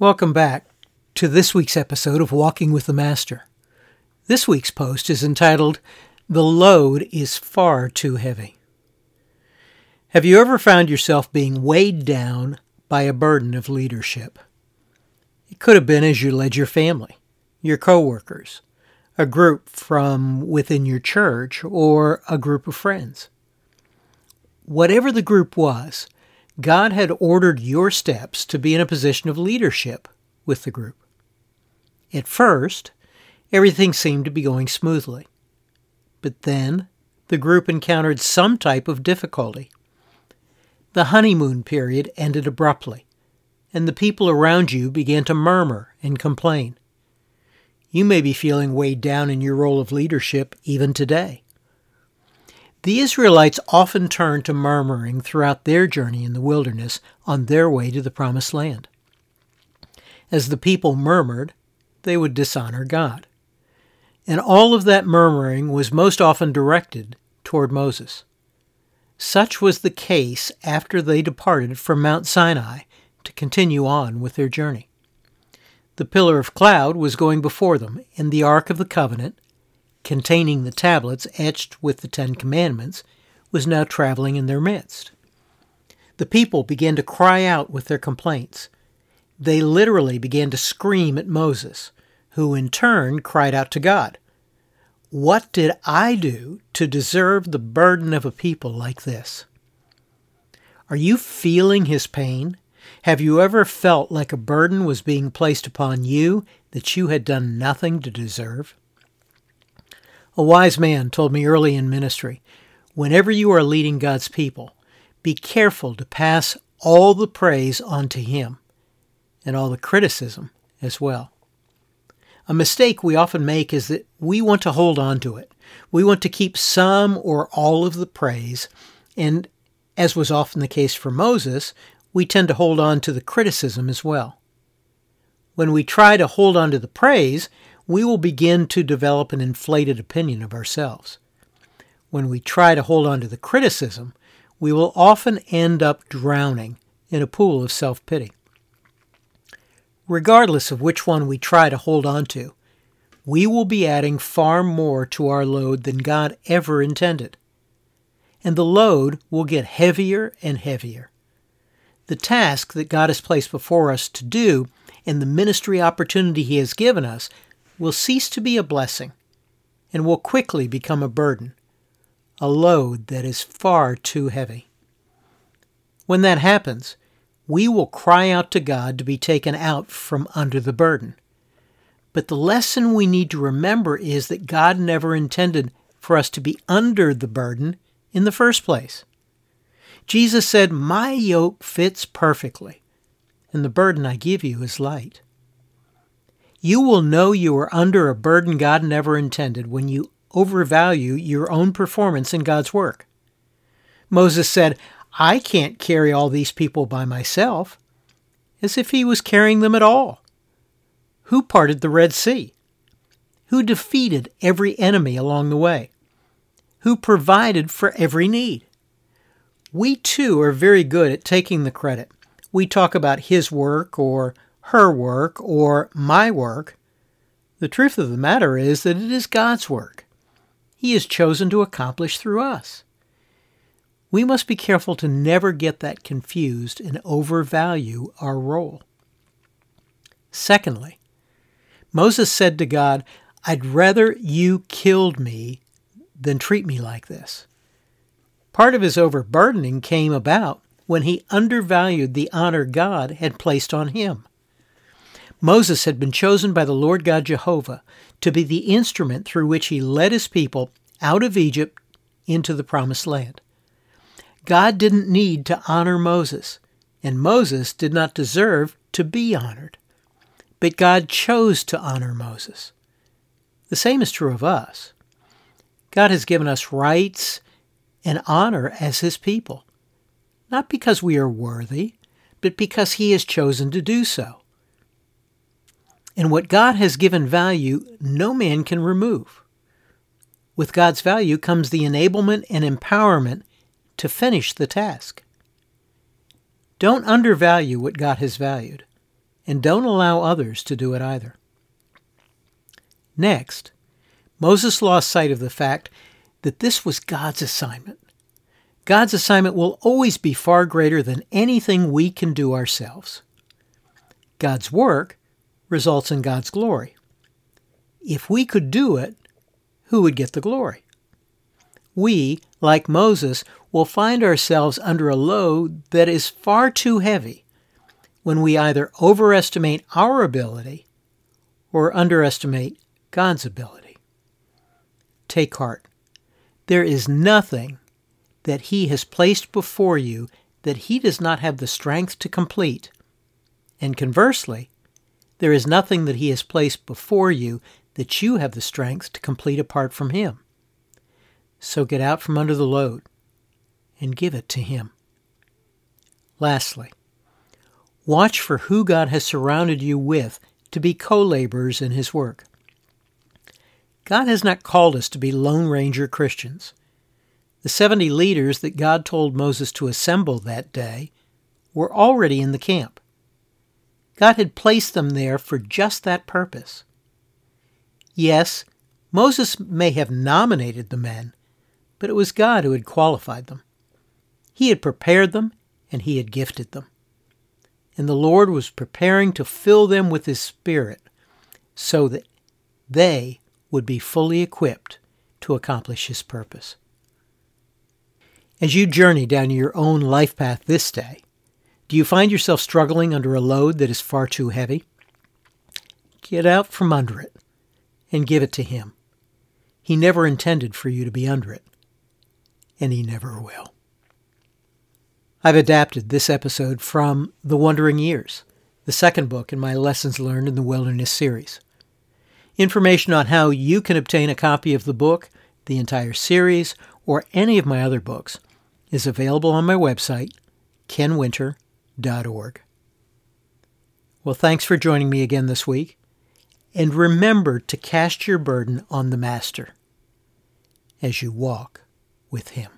Welcome back to this week's episode of Walking with the Master. This week's post is entitled, The Load is Far Too Heavy. Have you ever found yourself being weighed down by a burden of leadership? It could have been as you led your family, your coworkers, a group from within your church, or a group of friends. Whatever the group was, God had ordered your steps to be in a position of leadership with the group. At first, everything seemed to be going smoothly. But then, the group encountered some type of difficulty. The honeymoon period ended abruptly, and the people around you began to murmur and complain. You may be feeling weighed down in your role of leadership even today. The Israelites often turned to murmuring throughout their journey in the wilderness on their way to the Promised Land. As the people murmured, they would dishonor God. And all of that murmuring was most often directed toward Moses. Such was the case after they departed from Mount Sinai to continue on with their journey. The pillar of cloud was going before them, and the Ark of the Covenant containing the tablets etched with the Ten Commandments, was now traveling in their midst. The people began to cry out with their complaints. They literally began to scream at Moses, who in turn cried out to God, What did I do to deserve the burden of a people like this? Are you feeling his pain? Have you ever felt like a burden was being placed upon you that you had done nothing to deserve? A wise man told me early in ministry whenever you are leading God's people, be careful to pass all the praise on to Him and all the criticism as well. A mistake we often make is that we want to hold on to it. We want to keep some or all of the praise, and as was often the case for Moses, we tend to hold on to the criticism as well. When we try to hold on to the praise, we will begin to develop an inflated opinion of ourselves. When we try to hold on to the criticism, we will often end up drowning in a pool of self pity. Regardless of which one we try to hold on to, we will be adding far more to our load than God ever intended. And the load will get heavier and heavier. The task that God has placed before us to do and the ministry opportunity He has given us will cease to be a blessing and will quickly become a burden, a load that is far too heavy. When that happens, we will cry out to God to be taken out from under the burden. But the lesson we need to remember is that God never intended for us to be under the burden in the first place. Jesus said, My yoke fits perfectly, and the burden I give you is light. You will know you are under a burden God never intended when you overvalue your own performance in God's work. Moses said, I can't carry all these people by myself, as if he was carrying them at all. Who parted the Red Sea? Who defeated every enemy along the way? Who provided for every need? We too are very good at taking the credit. We talk about his work or her work or my work. The truth of the matter is that it is God's work. He has chosen to accomplish through us. We must be careful to never get that confused and overvalue our role. Secondly, Moses said to God, I'd rather you killed me than treat me like this. Part of his overburdening came about when he undervalued the honor God had placed on him. Moses had been chosen by the Lord God Jehovah to be the instrument through which he led his people out of Egypt into the promised land. God didn't need to honor Moses, and Moses did not deserve to be honored. But God chose to honor Moses. The same is true of us. God has given us rights and honor as his people, not because we are worthy, but because he has chosen to do so. And what God has given value, no man can remove. With God's value comes the enablement and empowerment to finish the task. Don't undervalue what God has valued. and don't allow others to do it either. Next, Moses lost sight of the fact that this was God's assignment. God's assignment will always be far greater than anything we can do ourselves. God's work results in God's glory. If we could do it, who would get the glory? We, like Moses, will find ourselves under a load that is far too heavy when we either overestimate our ability or underestimate God's ability. Take heart. There is nothing that He has placed before you that He does not have the strength to complete. And conversely, there is nothing that He has placed before you that you have the strength to complete apart from Him. So get out from under the load and give it to Him. Lastly, watch for who God has surrounded you with to be co laborers in His work. God has not called us to be Lone Ranger Christians. The 70 leaders that God told Moses to assemble that day were already in the camp. God had placed them there for just that purpose. Yes, Moses may have nominated the men, but it was God who had qualified them. He had prepared them and he had gifted them. And the Lord was preparing to fill them with his Spirit so that they would be fully equipped to accomplish his purpose. As you journey down your own life path this day, do you find yourself struggling under a load that is far too heavy? Get out from under it and give it to Him. He never intended for you to be under it, and He never will. I've adapted this episode from The Wandering Years, the second book in my Lessons Learned in the Wilderness series. Information on how you can obtain a copy of the book, the entire series, or any of my other books is available on my website, kenwinter.org. Well, thanks for joining me again this week. And remember to cast your burden on the Master as you walk with Him.